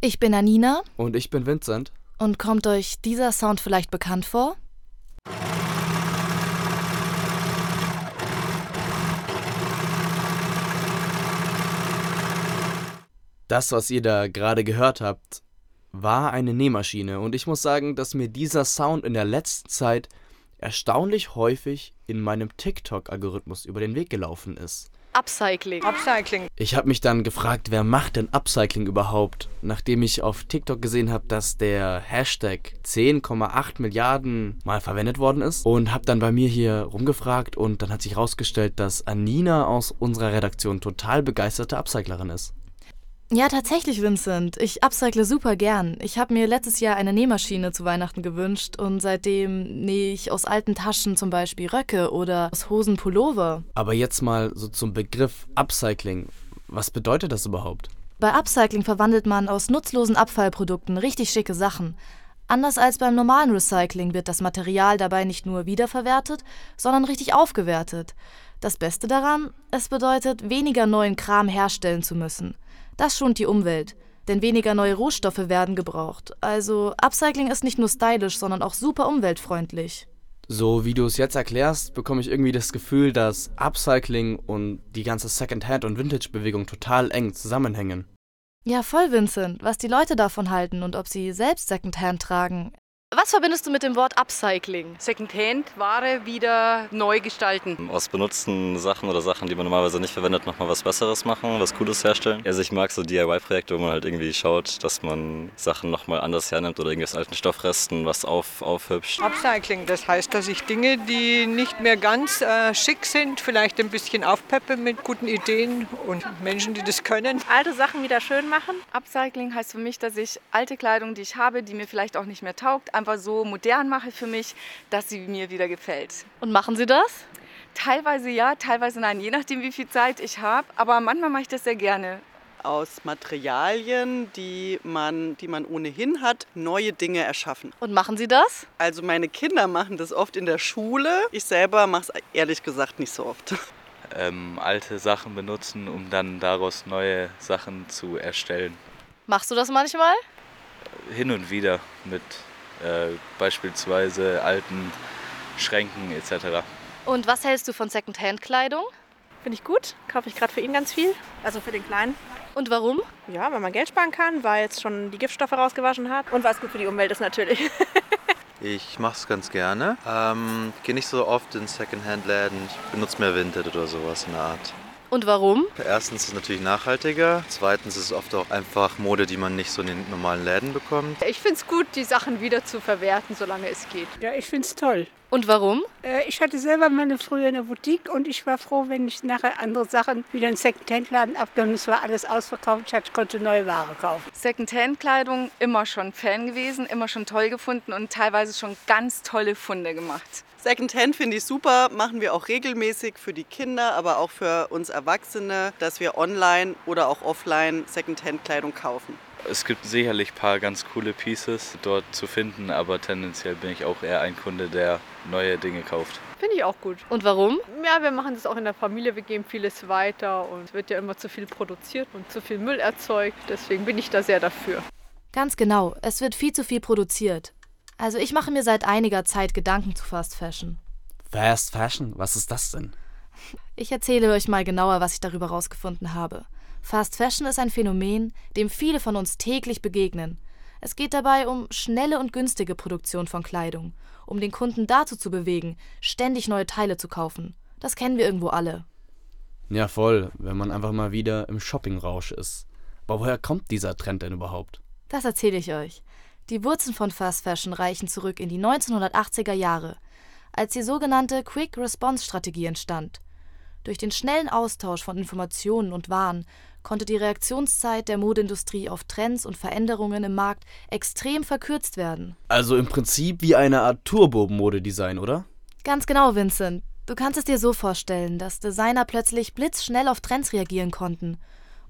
Ich bin Anina. Und ich bin Vincent. Und kommt euch dieser Sound vielleicht bekannt vor? Das, was ihr da gerade gehört habt, war eine Nähmaschine. Und ich muss sagen, dass mir dieser Sound in der letzten Zeit erstaunlich häufig in meinem TikTok-Algorithmus über den Weg gelaufen ist. Upcycling. Upcycling. Ich habe mich dann gefragt, wer macht denn Upcycling überhaupt? Nachdem ich auf TikTok gesehen habe, dass der Hashtag 10,8 Milliarden mal verwendet worden ist und habe dann bei mir hier rumgefragt und dann hat sich herausgestellt, dass Anina aus unserer Redaktion total begeisterte Upcyclerin ist. Ja, tatsächlich, Vincent. Ich upcycle super gern. Ich habe mir letztes Jahr eine Nähmaschine zu Weihnachten gewünscht und seitdem nähe ich aus alten Taschen zum Beispiel Röcke oder aus Hosen Pullover. Aber jetzt mal so zum Begriff Upcycling. Was bedeutet das überhaupt? Bei Upcycling verwandelt man aus nutzlosen Abfallprodukten richtig schicke Sachen. Anders als beim normalen Recycling wird das Material dabei nicht nur wiederverwertet, sondern richtig aufgewertet. Das Beste daran, es bedeutet, weniger neuen Kram herstellen zu müssen. Das schont die Umwelt, denn weniger neue Rohstoffe werden gebraucht. Also Upcycling ist nicht nur stylisch, sondern auch super umweltfreundlich. So wie du es jetzt erklärst, bekomme ich irgendwie das Gefühl, dass Upcycling und die ganze Secondhand- und Vintage-Bewegung total eng zusammenhängen. Ja, voll, Vincent. Was die Leute davon halten und ob sie selbst Secondhand tragen, was verbindest du mit dem Wort Upcycling? Secondhand-Ware wieder neu gestalten. Aus benutzten Sachen oder Sachen, die man normalerweise nicht verwendet, nochmal was Besseres machen, was Cooles herstellen. Also ich mag so DIY-Projekte, wo man halt irgendwie schaut, dass man Sachen nochmal anders hernimmt oder irgendwie aus alten Stoffresten was auf, aufhübscht. Upcycling, das heißt, dass ich Dinge, die nicht mehr ganz äh, schick sind, vielleicht ein bisschen aufpeppe mit guten Ideen und Menschen, die das können. Alte Sachen wieder schön machen. Upcycling heißt für mich, dass ich alte Kleidung, die ich habe, die mir vielleicht auch nicht mehr taugt, einfach so modern mache für mich, dass sie mir wieder gefällt. Und machen Sie das? Teilweise ja, teilweise nein, je nachdem, wie viel Zeit ich habe. Aber manchmal mache ich das sehr gerne. Aus Materialien, die man, die man ohnehin hat, neue Dinge erschaffen. Und machen Sie das? Also meine Kinder machen das oft in der Schule. Ich selber mache es ehrlich gesagt nicht so oft. Ähm, alte Sachen benutzen, um dann daraus neue Sachen zu erstellen. Machst du das manchmal? Hin und wieder mit äh, beispielsweise alten Schränken etc. Und was hältst du von Secondhand-Kleidung? Finde ich gut. Kaufe ich gerade für ihn ganz viel. Also für den Kleinen. Und warum? Ja, weil man Geld sparen kann, weil es schon die Giftstoffe rausgewaschen hat und weil es gut für die Umwelt ist natürlich. ich mache es ganz gerne. Ähm, Gehe nicht so oft in Secondhand-Läden. Ich benutze mehr Vinted oder sowas in der Art. Und warum? Erstens ist es natürlich nachhaltiger. Zweitens ist es oft auch einfach Mode, die man nicht so in den normalen Läden bekommt. Ich finde es gut, die Sachen wieder zu verwerten, solange es geht. Ja, ich finde es toll. Und warum? Äh, ich hatte selber mal eine früher eine Boutique und ich war froh, wenn ich nachher andere Sachen wieder in Secondhand-Laden abgenommen Es war alles ausverkauft. Ich konnte neue Ware kaufen. Secondhand-Kleidung immer schon Fan gewesen, immer schon toll gefunden und teilweise schon ganz tolle Funde gemacht. Secondhand finde ich super, machen wir auch regelmäßig für die Kinder, aber auch für uns Erwachsene, dass wir online oder auch offline Secondhand-Kleidung kaufen. Es gibt sicherlich ein paar ganz coole Pieces dort zu finden, aber tendenziell bin ich auch eher ein Kunde, der neue Dinge kauft. Finde ich auch gut. Und warum? Ja, wir machen das auch in der Familie, wir geben vieles weiter und es wird ja immer zu viel produziert und zu viel Müll erzeugt. Deswegen bin ich da sehr dafür. Ganz genau, es wird viel zu viel produziert. Also ich mache mir seit einiger Zeit Gedanken zu Fast Fashion. Fast Fashion? Was ist das denn? Ich erzähle euch mal genauer, was ich darüber herausgefunden habe. Fast Fashion ist ein Phänomen, dem viele von uns täglich begegnen. Es geht dabei um schnelle und günstige Produktion von Kleidung, um den Kunden dazu zu bewegen, ständig neue Teile zu kaufen. Das kennen wir irgendwo alle. Ja, voll, wenn man einfach mal wieder im Shoppingrausch ist. Aber woher kommt dieser Trend denn überhaupt? Das erzähle ich euch. Die Wurzeln von Fast Fashion reichen zurück in die 1980er Jahre, als die sogenannte Quick Response Strategie entstand. Durch den schnellen Austausch von Informationen und Waren konnte die Reaktionszeit der Modeindustrie auf Trends und Veränderungen im Markt extrem verkürzt werden. Also im Prinzip wie eine Art Turbo-Modedesign, oder? Ganz genau, Vincent. Du kannst es dir so vorstellen, dass Designer plötzlich blitzschnell auf Trends reagieren konnten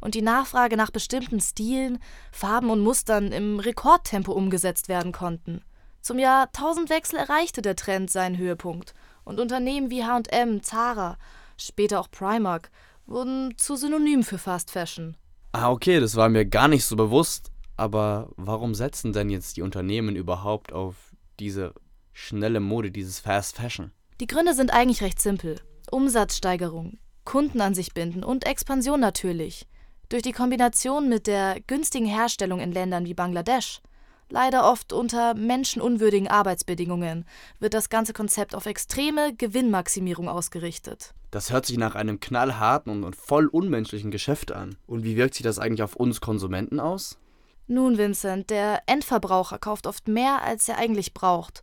und die Nachfrage nach bestimmten Stilen, Farben und Mustern im Rekordtempo umgesetzt werden konnten. Zum Jahrtausendwechsel erreichte der Trend seinen Höhepunkt und Unternehmen wie HM, Zara, später auch Primark wurden zu Synonym für Fast Fashion. Ah, okay, das war mir gar nicht so bewusst. Aber warum setzen denn jetzt die Unternehmen überhaupt auf diese schnelle Mode, dieses Fast Fashion? Die Gründe sind eigentlich recht simpel. Umsatzsteigerung, Kunden an sich binden und Expansion natürlich. Durch die Kombination mit der günstigen Herstellung in Ländern wie Bangladesch, leider oft unter menschenunwürdigen Arbeitsbedingungen, wird das ganze Konzept auf extreme Gewinnmaximierung ausgerichtet. Das hört sich nach einem knallharten und voll unmenschlichen Geschäft an. Und wie wirkt sich das eigentlich auf uns Konsumenten aus? Nun, Vincent, der Endverbraucher kauft oft mehr, als er eigentlich braucht.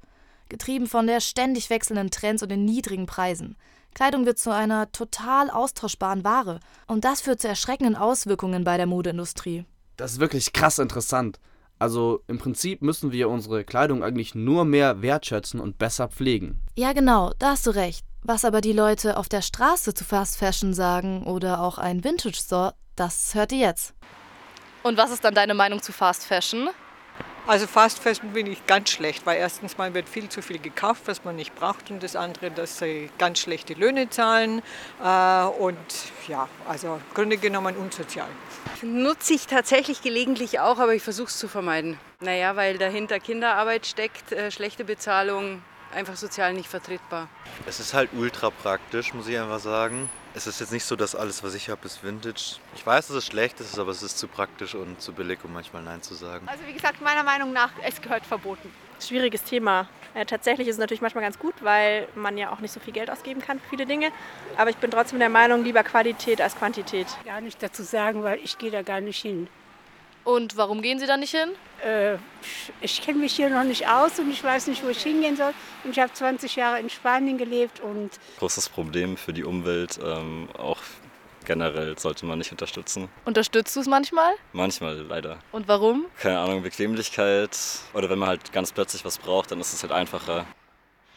Getrieben von der ständig wechselnden Trends und den niedrigen Preisen. Kleidung wird zu einer total austauschbaren Ware. Und das führt zu erschreckenden Auswirkungen bei der Modeindustrie. Das ist wirklich krass interessant. Also im Prinzip müssen wir unsere Kleidung eigentlich nur mehr wertschätzen und besser pflegen. Ja, genau, da hast du recht. Was aber die Leute auf der Straße zu Fast Fashion sagen oder auch ein Vintage Store, das hört ihr jetzt. Und was ist dann deine Meinung zu Fast Fashion? Also Fast Fashion bin ich ganz schlecht, weil erstens mal wird viel zu viel gekauft, was man nicht braucht und das andere, dass sie ganz schlechte Löhne zahlen äh, und ja, also im Grunde genommen unsozial. Nutze ich tatsächlich gelegentlich auch, aber ich versuche es zu vermeiden. Naja, weil dahinter Kinderarbeit steckt, äh, schlechte Bezahlung, einfach sozial nicht vertretbar. Es ist halt ultra praktisch, muss ich einfach sagen. Es ist jetzt nicht so, dass alles, was ich habe, ist Vintage. Ich weiß, dass es schlecht ist, aber es ist zu praktisch und zu billig, um manchmal Nein zu sagen. Also wie gesagt, meiner Meinung nach, es gehört verboten. Schwieriges Thema. Äh, tatsächlich ist es natürlich manchmal ganz gut, weil man ja auch nicht so viel Geld ausgeben kann für viele Dinge. Aber ich bin trotzdem der Meinung, lieber Qualität als Quantität. Gar nicht dazu sagen, weil ich gehe da gar nicht hin. Und warum gehen Sie da nicht hin? Äh, ich kenne mich hier noch nicht aus und ich weiß nicht, wo ich hingehen soll. Und ich habe 20 Jahre in Spanien gelebt und Großes Problem für die Umwelt, ähm, auch generell sollte man nicht unterstützen. Unterstützt du es manchmal? Manchmal leider. Und warum? Keine Ahnung, Bequemlichkeit oder wenn man halt ganz plötzlich was braucht, dann ist es halt einfacher.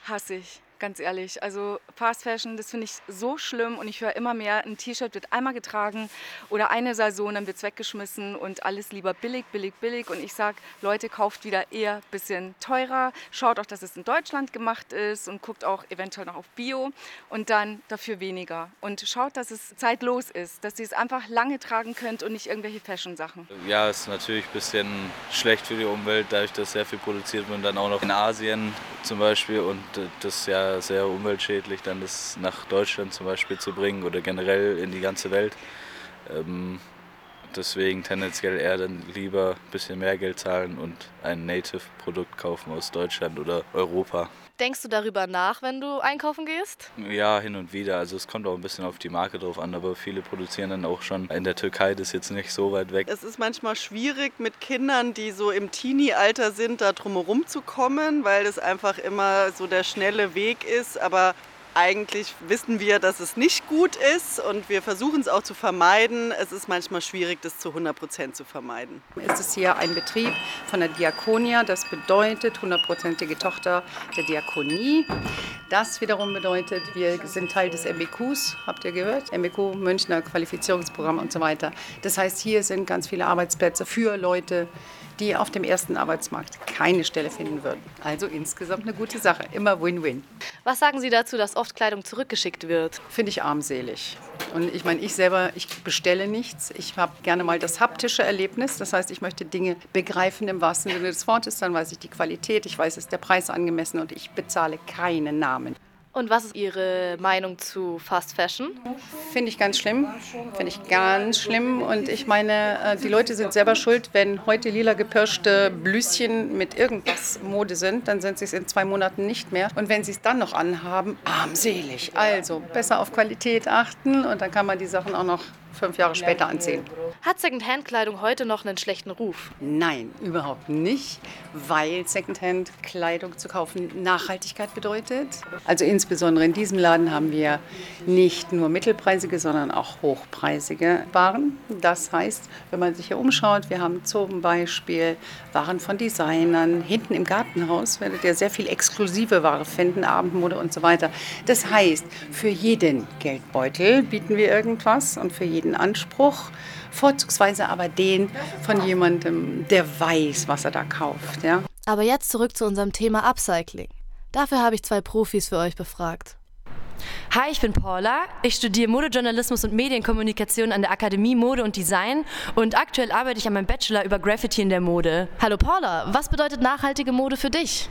Hasse ich, ganz ehrlich. Also Fast Fashion, das finde ich so schlimm und ich höre immer mehr, ein T-Shirt wird einmal getragen oder eine Saison, dann wird es weggeschmissen und alles lieber billig, billig, billig. Und ich sage, Leute, kauft wieder eher ein bisschen teurer, schaut auch, dass es in Deutschland gemacht ist und guckt auch eventuell noch auf Bio und dann dafür weniger. Und schaut, dass es zeitlos ist, dass ihr es einfach lange tragen könnt und nicht irgendwelche Fashion-Sachen. Ja, ist natürlich ein bisschen schlecht für die Umwelt, dadurch, dass sehr viel produziert wird und dann auch noch in Asien zum Beispiel und äh, das ist sehr umweltschädlich, dann das nach Deutschland zum Beispiel zu bringen oder generell in die ganze Welt. Ähm, deswegen tendenziell eher dann lieber ein bisschen mehr Geld zahlen und ein Native-Produkt kaufen aus Deutschland oder Europa. Denkst du darüber nach, wenn du einkaufen gehst? Ja, hin und wieder. Also es kommt auch ein bisschen auf die Marke drauf an, aber viele produzieren dann auch schon in der Türkei, das ist jetzt nicht so weit weg. Es ist manchmal schwierig mit Kindern, die so im Teenie-Alter sind, da drumherum zu kommen, weil das einfach immer so der schnelle Weg ist. Aber eigentlich wissen wir, dass es nicht gut ist und wir versuchen es auch zu vermeiden. Es ist manchmal schwierig, das zu 100 Prozent zu vermeiden. Es ist hier ein Betrieb von der Diakonia, das bedeutet hundertprozentige Tochter der Diakonie. Das wiederum bedeutet, wir sind Teil des MBQs, habt ihr gehört? MBQ, Münchner Qualifizierungsprogramm und so weiter. Das heißt, hier sind ganz viele Arbeitsplätze für Leute, die auf dem ersten Arbeitsmarkt keine Stelle finden würden. Also insgesamt eine gute Sache, immer Win-Win. Was sagen Sie dazu, dass oft Kleidung zurückgeschickt wird? Finde ich armselig. Und ich meine, ich selber, ich bestelle nichts. Ich habe gerne mal das haptische Erlebnis. Das heißt, ich möchte Dinge begreifen im wahrsten Sinne des Wortes. Dann weiß ich die Qualität, ich weiß, ist der Preis angemessen und ich bezahle keinen Namen. Und was ist Ihre Meinung zu Fast Fashion? Finde ich ganz schlimm. Finde ich ganz schlimm. Und ich meine, äh, die Leute sind selber schuld, wenn heute lila gepirschte Blüschen mit irgendwas Mode sind, dann sind sie es in zwei Monaten nicht mehr. Und wenn sie es dann noch anhaben, armselig. Also besser auf Qualität achten und dann kann man die Sachen auch noch fünf Jahre später anziehen. Hat Secondhand-Kleidung heute noch einen schlechten Ruf? Nein, überhaupt nicht, weil Secondhand-Kleidung zu kaufen Nachhaltigkeit bedeutet. Also insbesondere in diesem Laden haben wir nicht nur mittelpreisige, sondern auch hochpreisige Waren. Das heißt, wenn man sich hier umschaut, wir haben zum Beispiel Waren von Designern. Hinten im Gartenhaus werdet ihr sehr viel exklusive Ware finden, Abendmode und so weiter. Das heißt, für jeden Geldbeutel bieten wir irgendwas und für jeden Anspruch vorzugsweise aber den von jemandem, der weiß, was er da kauft. Ja? Aber jetzt zurück zu unserem Thema Upcycling. Dafür habe ich zwei Profis für euch befragt. Hi, ich bin Paula. Ich studiere Modejournalismus und Medienkommunikation an der Akademie Mode und Design und aktuell arbeite ich an meinem Bachelor über Graffiti in der Mode. Hallo Paula, was bedeutet nachhaltige Mode für dich?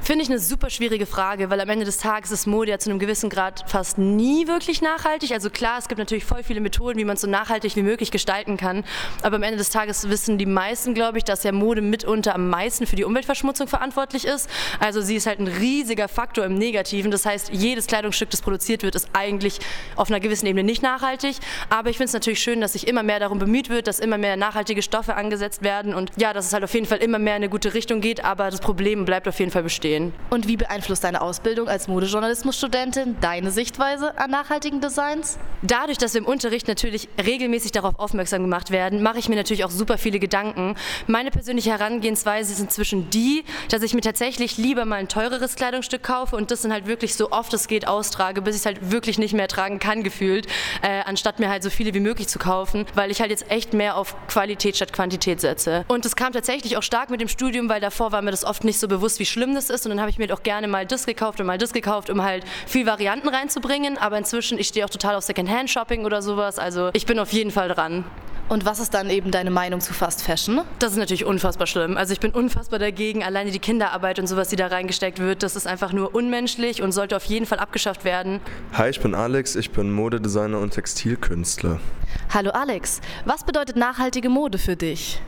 Finde ich eine super schwierige Frage, weil am Ende des Tages ist Mode ja zu einem gewissen Grad fast nie wirklich nachhaltig. Also klar, es gibt natürlich voll viele Methoden, wie man es so nachhaltig wie möglich gestalten kann. Aber am Ende des Tages wissen die meisten, glaube ich, dass ja Mode mitunter am meisten für die Umweltverschmutzung verantwortlich ist. Also sie ist halt ein riesiger Faktor im Negativen. Das heißt, jedes Kleidungsstück, das produziert wird, ist eigentlich auf einer gewissen Ebene nicht nachhaltig. Aber ich finde es natürlich schön, dass sich immer mehr darum bemüht wird, dass immer mehr nachhaltige Stoffe angesetzt werden und ja, dass es halt auf jeden Fall immer mehr in eine gute Richtung geht. Aber das Problem bleibt auf jeden Fall bestehen. Und wie beeinflusst deine Ausbildung als Modejournalismusstudentin deine Sichtweise an nachhaltigen Designs? Dadurch, dass wir im Unterricht natürlich regelmäßig darauf aufmerksam gemacht werden, mache ich mir natürlich auch super viele Gedanken. Meine persönliche Herangehensweise ist inzwischen die, dass ich mir tatsächlich lieber mal ein teureres Kleidungsstück kaufe und das dann halt wirklich so oft es geht austrage, bis ich es halt wirklich nicht mehr tragen kann, gefühlt, äh, anstatt mir halt so viele wie möglich zu kaufen, weil ich halt jetzt echt mehr auf Qualität statt Quantität setze. Und das kam tatsächlich auch stark mit dem Studium, weil davor war mir das oft nicht so bewusst, wie schlimm das ist und dann habe ich mir doch gerne mal das gekauft und mal das gekauft, um halt viel Varianten reinzubringen. Aber inzwischen, ich stehe auch total auf Secondhand-Shopping oder sowas. Also ich bin auf jeden Fall dran. Und was ist dann eben deine Meinung zu Fast Fashion? Das ist natürlich unfassbar schlimm. Also ich bin unfassbar dagegen. Alleine die Kinderarbeit und sowas, die da reingesteckt wird, das ist einfach nur unmenschlich und sollte auf jeden Fall abgeschafft werden. Hi, ich bin Alex, ich bin Modedesigner und Textilkünstler. Hallo Alex, was bedeutet nachhaltige Mode für dich?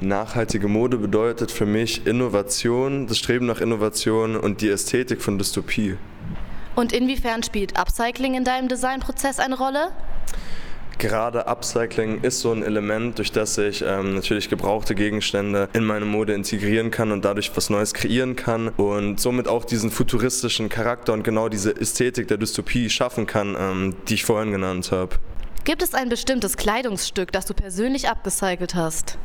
Nachhaltige Mode bedeutet für mich Innovation, das Streben nach Innovation und die Ästhetik von Dystopie. Und inwiefern spielt Upcycling in deinem Designprozess eine Rolle? Gerade Upcycling ist so ein Element, durch das ich ähm, natürlich gebrauchte Gegenstände in meine Mode integrieren kann und dadurch was Neues kreieren kann und somit auch diesen futuristischen Charakter und genau diese Ästhetik der Dystopie schaffen kann, ähm, die ich vorhin genannt habe. Gibt es ein bestimmtes Kleidungsstück, das du persönlich abgecycelt hast?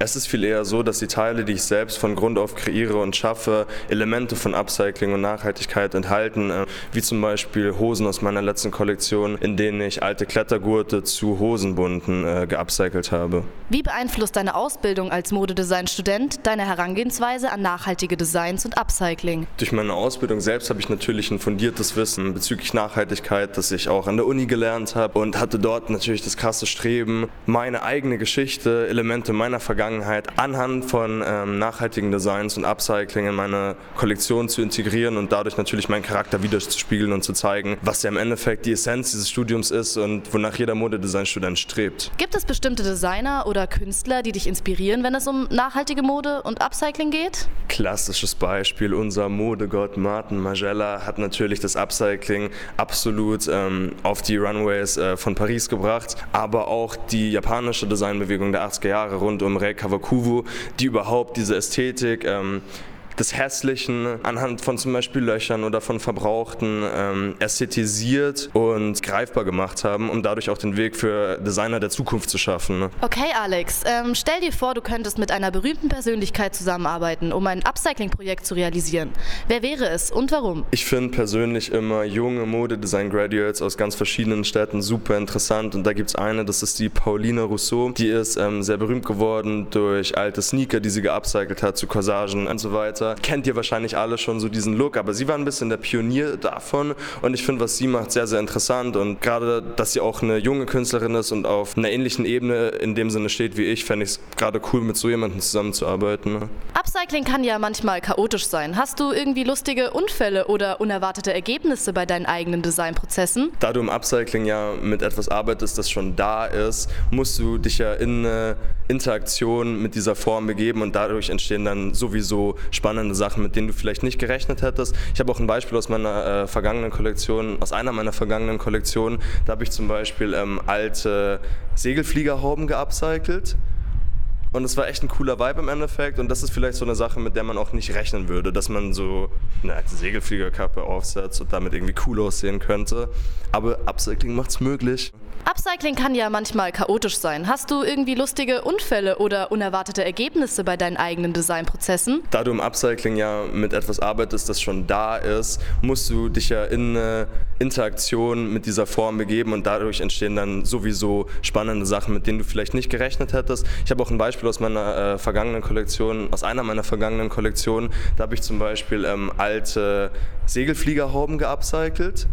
Es ist viel eher so, dass die Teile, die ich selbst von Grund auf kreiere und schaffe, Elemente von Upcycling und Nachhaltigkeit enthalten, äh, wie zum Beispiel Hosen aus meiner letzten Kollektion, in denen ich alte Klettergurte zu Hosenbunden äh, geupcycelt habe. Wie beeinflusst deine Ausbildung als Modedesign-Student deine Herangehensweise an nachhaltige Designs und Upcycling? Durch meine Ausbildung selbst habe ich natürlich ein fundiertes Wissen bezüglich Nachhaltigkeit, das ich auch an der Uni gelernt habe und hatte dort natürlich das krasse Streben, meine eigene Geschichte, Elemente meiner Vergangenheit Vergangenheit anhand von ähm, nachhaltigen Designs und Upcycling in meine Kollektion zu integrieren und dadurch natürlich meinen Charakter widerzuspiegeln und zu zeigen, was ja im Endeffekt die Essenz dieses Studiums ist und wonach jeder Modedesign-Student strebt. Gibt es bestimmte Designer oder Künstler, die dich inspirieren, wenn es um nachhaltige Mode und Upcycling geht? Klassisches Beispiel, unser Modegott Martin Magella hat natürlich das Upcycling absolut ähm, auf die Runways äh, von Paris gebracht, aber auch die japanische Designbewegung der 80er Jahre rund um Rei Kawakubo, die überhaupt diese Ästhetik ähm, des Hässlichen anhand von zum Beispiel Löchern oder von Verbrauchten ähm, ästhetisiert und greifbar gemacht haben, um dadurch auch den Weg für Designer der Zukunft zu schaffen. Ne? Okay, Alex, ähm, stell dir vor, du könntest mit einer berühmten Persönlichkeit zusammenarbeiten, um ein Upcycling-Projekt zu realisieren. Wer wäre es und warum? Ich finde persönlich immer junge Modedesign-Graduates aus ganz verschiedenen Städten super interessant und da gibt es eine, das ist die Pauline Rousseau. Die ist ähm, sehr berühmt geworden durch alte Sneaker, die sie geupcycelt hat zu Corsagen und so weiter. Muster. Kennt ihr wahrscheinlich alle schon so diesen Look, aber sie war ein bisschen der Pionier davon und ich finde, was sie macht, sehr, sehr interessant und gerade, dass sie auch eine junge Künstlerin ist und auf einer ähnlichen Ebene in dem Sinne steht wie ich, fände ich es gerade cool, mit so jemandem zusammenzuarbeiten. Ne? Upcycling kann ja manchmal chaotisch sein. Hast du irgendwie lustige Unfälle oder unerwartete Ergebnisse bei deinen eigenen Designprozessen? Da du im Upcycling ja mit etwas arbeitest, das schon da ist, musst du dich ja in eine Interaktion mit dieser Form begeben und dadurch entstehen dann sowieso spannende Sachen, mit denen du vielleicht nicht gerechnet hättest. Ich habe auch ein Beispiel aus meiner äh, vergangenen Kollektion, aus einer meiner vergangenen Kollektionen. Da habe ich zum Beispiel ähm, alte Segelfliegerhauben geupcycelt. Und es war echt ein cooler Vibe im Endeffekt. Und das ist vielleicht so eine Sache, mit der man auch nicht rechnen würde, dass man so eine alte Segelfliegerkappe aufsetzt und damit irgendwie cool aussehen könnte. Aber Upcycling macht es möglich. Upcycling kann ja manchmal chaotisch sein. Hast du irgendwie lustige Unfälle oder unerwartete Ergebnisse bei deinen eigenen Designprozessen? Da du im Upcycling ja mit etwas arbeitest, das schon da ist, musst du dich ja in eine Interaktion mit dieser Form begeben und dadurch entstehen dann sowieso spannende Sachen, mit denen du vielleicht nicht gerechnet hättest. Ich habe auch ein Beispiel aus meiner äh, vergangenen Kollektion, aus einer meiner vergangenen Kollektionen. Da habe ich zum Beispiel ähm, alte Segelfliegerhauben geupcycelt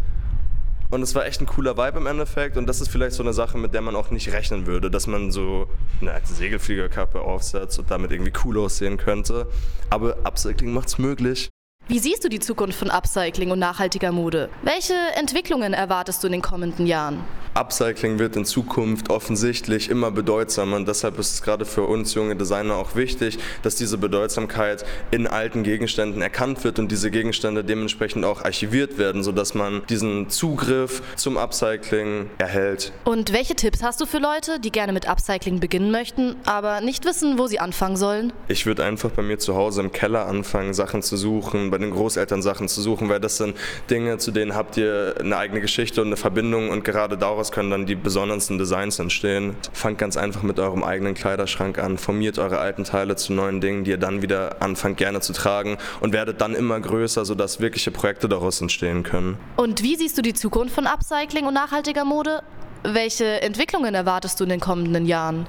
und es war echt ein cooler Vibe im Endeffekt. Und das ist vielleicht so eine Sache, mit der man auch nicht rechnen würde, dass man so eine Segelfliegerkappe aufsetzt und damit irgendwie cool aussehen könnte. Aber Upcycling macht's möglich. Wie siehst du die Zukunft von Upcycling und nachhaltiger Mode? Welche Entwicklungen erwartest du in den kommenden Jahren? Upcycling wird in Zukunft offensichtlich immer bedeutsamer und deshalb ist es gerade für uns junge Designer auch wichtig, dass diese Bedeutsamkeit in alten Gegenständen erkannt wird und diese Gegenstände dementsprechend auch archiviert werden, sodass man diesen Zugriff zum Upcycling erhält. Und welche Tipps hast du für Leute, die gerne mit Upcycling beginnen möchten, aber nicht wissen, wo sie anfangen sollen? Ich würde einfach bei mir zu Hause im Keller anfangen, Sachen zu suchen, bei den Großeltern Sachen zu suchen, weil das sind Dinge, zu denen habt ihr eine eigene Geschichte und eine Verbindung und gerade daraus können dann die besondersten Designs entstehen. Fangt ganz einfach mit eurem eigenen Kleiderschrank an, formiert eure alten Teile zu neuen Dingen, die ihr dann wieder anfangt gerne zu tragen und werdet dann immer größer, sodass wirkliche Projekte daraus entstehen können. Und wie siehst du die Zukunft von Upcycling und nachhaltiger Mode? Welche Entwicklungen erwartest du in den kommenden Jahren?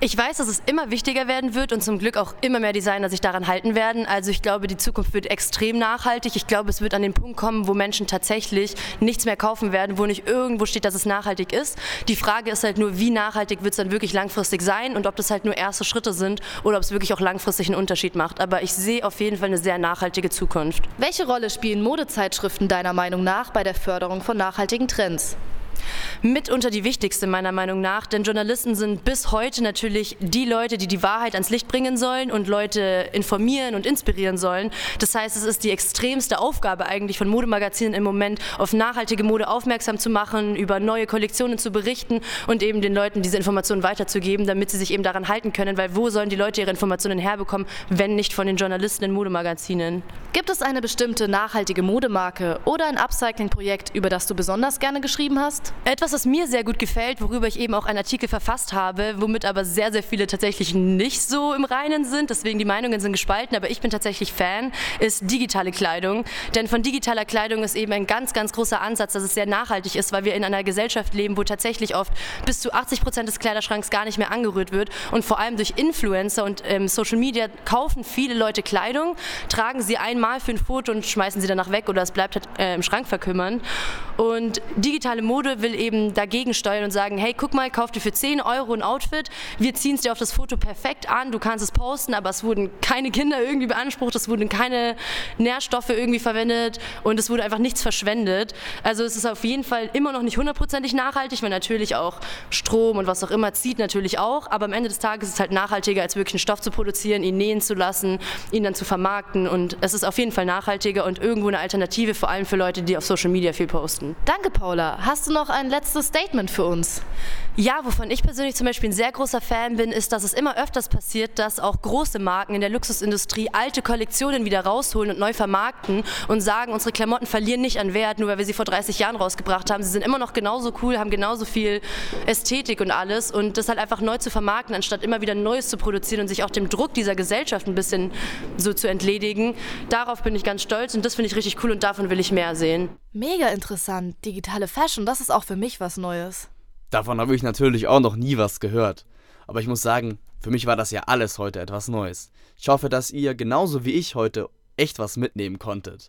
Ich weiß, dass es immer wichtiger werden wird und zum Glück auch immer mehr Designer sich daran halten werden. Also ich glaube, die Zukunft wird extrem nachhaltig. Ich glaube, es wird an den Punkt kommen, wo Menschen tatsächlich nichts mehr kaufen werden, wo nicht irgendwo steht, dass es nachhaltig ist. Die Frage ist halt nur, wie nachhaltig wird es dann wirklich langfristig sein und ob das halt nur erste Schritte sind oder ob es wirklich auch langfristig einen Unterschied macht. Aber ich sehe auf jeden Fall eine sehr nachhaltige Zukunft. Welche Rolle spielen Modezeitschriften deiner Meinung nach bei der Förderung von nachhaltigen Trends? Mitunter die wichtigste meiner Meinung nach, denn Journalisten sind bis heute natürlich die Leute, die die Wahrheit ans Licht bringen sollen und Leute informieren und inspirieren sollen. Das heißt, es ist die extremste Aufgabe eigentlich von Modemagazinen im Moment, auf nachhaltige Mode aufmerksam zu machen, über neue Kollektionen zu berichten und eben den Leuten diese Informationen weiterzugeben, damit sie sich eben daran halten können, weil wo sollen die Leute ihre Informationen herbekommen, wenn nicht von den Journalisten in Modemagazinen? Gibt es eine bestimmte nachhaltige Modemarke oder ein Upcycling-Projekt, über das du besonders gerne geschrieben hast? Etwas, was mir sehr gut gefällt, worüber ich eben auch einen Artikel verfasst habe, womit aber sehr, sehr viele tatsächlich nicht so im Reinen sind, deswegen die Meinungen sind gespalten, aber ich bin tatsächlich Fan, ist digitale Kleidung. Denn von digitaler Kleidung ist eben ein ganz, ganz großer Ansatz, dass es sehr nachhaltig ist, weil wir in einer Gesellschaft leben, wo tatsächlich oft bis zu 80 Prozent des Kleiderschranks gar nicht mehr angerührt wird und vor allem durch Influencer und ähm, Social Media kaufen viele Leute Kleidung, tragen sie einmal für ein Foto und schmeißen sie danach weg oder es bleibt halt, äh, im Schrank verkümmern. Und digitale Mode will eben dagegen steuern und sagen, hey, guck mal, kauf dir für 10 Euro ein Outfit, wir ziehen es dir auf das Foto perfekt an, du kannst es posten, aber es wurden keine Kinder irgendwie beansprucht, es wurden keine Nährstoffe irgendwie verwendet und es wurde einfach nichts verschwendet. Also es ist auf jeden Fall immer noch nicht hundertprozentig nachhaltig, weil natürlich auch Strom und was auch immer zieht natürlich auch, aber am Ende des Tages ist es halt nachhaltiger, als wirklich einen Stoff zu produzieren, ihn nähen zu lassen, ihn dann zu vermarkten. Und es ist auf jeden Fall nachhaltiger und irgendwo eine Alternative, vor allem für Leute, die auf Social Media viel posten. Danke, Paula. Hast du noch ein letztes Statement für uns? Ja, wovon ich persönlich zum Beispiel ein sehr großer Fan bin, ist, dass es immer öfters passiert, dass auch große Marken in der Luxusindustrie alte Kollektionen wieder rausholen und neu vermarkten und sagen, unsere Klamotten verlieren nicht an Wert, nur weil wir sie vor 30 Jahren rausgebracht haben. Sie sind immer noch genauso cool, haben genauso viel Ästhetik und alles und das halt einfach neu zu vermarkten, anstatt immer wieder Neues zu produzieren und sich auch dem Druck dieser Gesellschaft ein bisschen so zu entledigen. Darauf bin ich ganz stolz und das finde ich richtig cool und davon will ich mehr sehen. Mega interessant. Digitale Fashion, das ist auch für mich was Neues. Davon habe ich natürlich auch noch nie was gehört. Aber ich muss sagen, für mich war das ja alles heute etwas Neues. Ich hoffe, dass ihr genauso wie ich heute echt was mitnehmen konntet.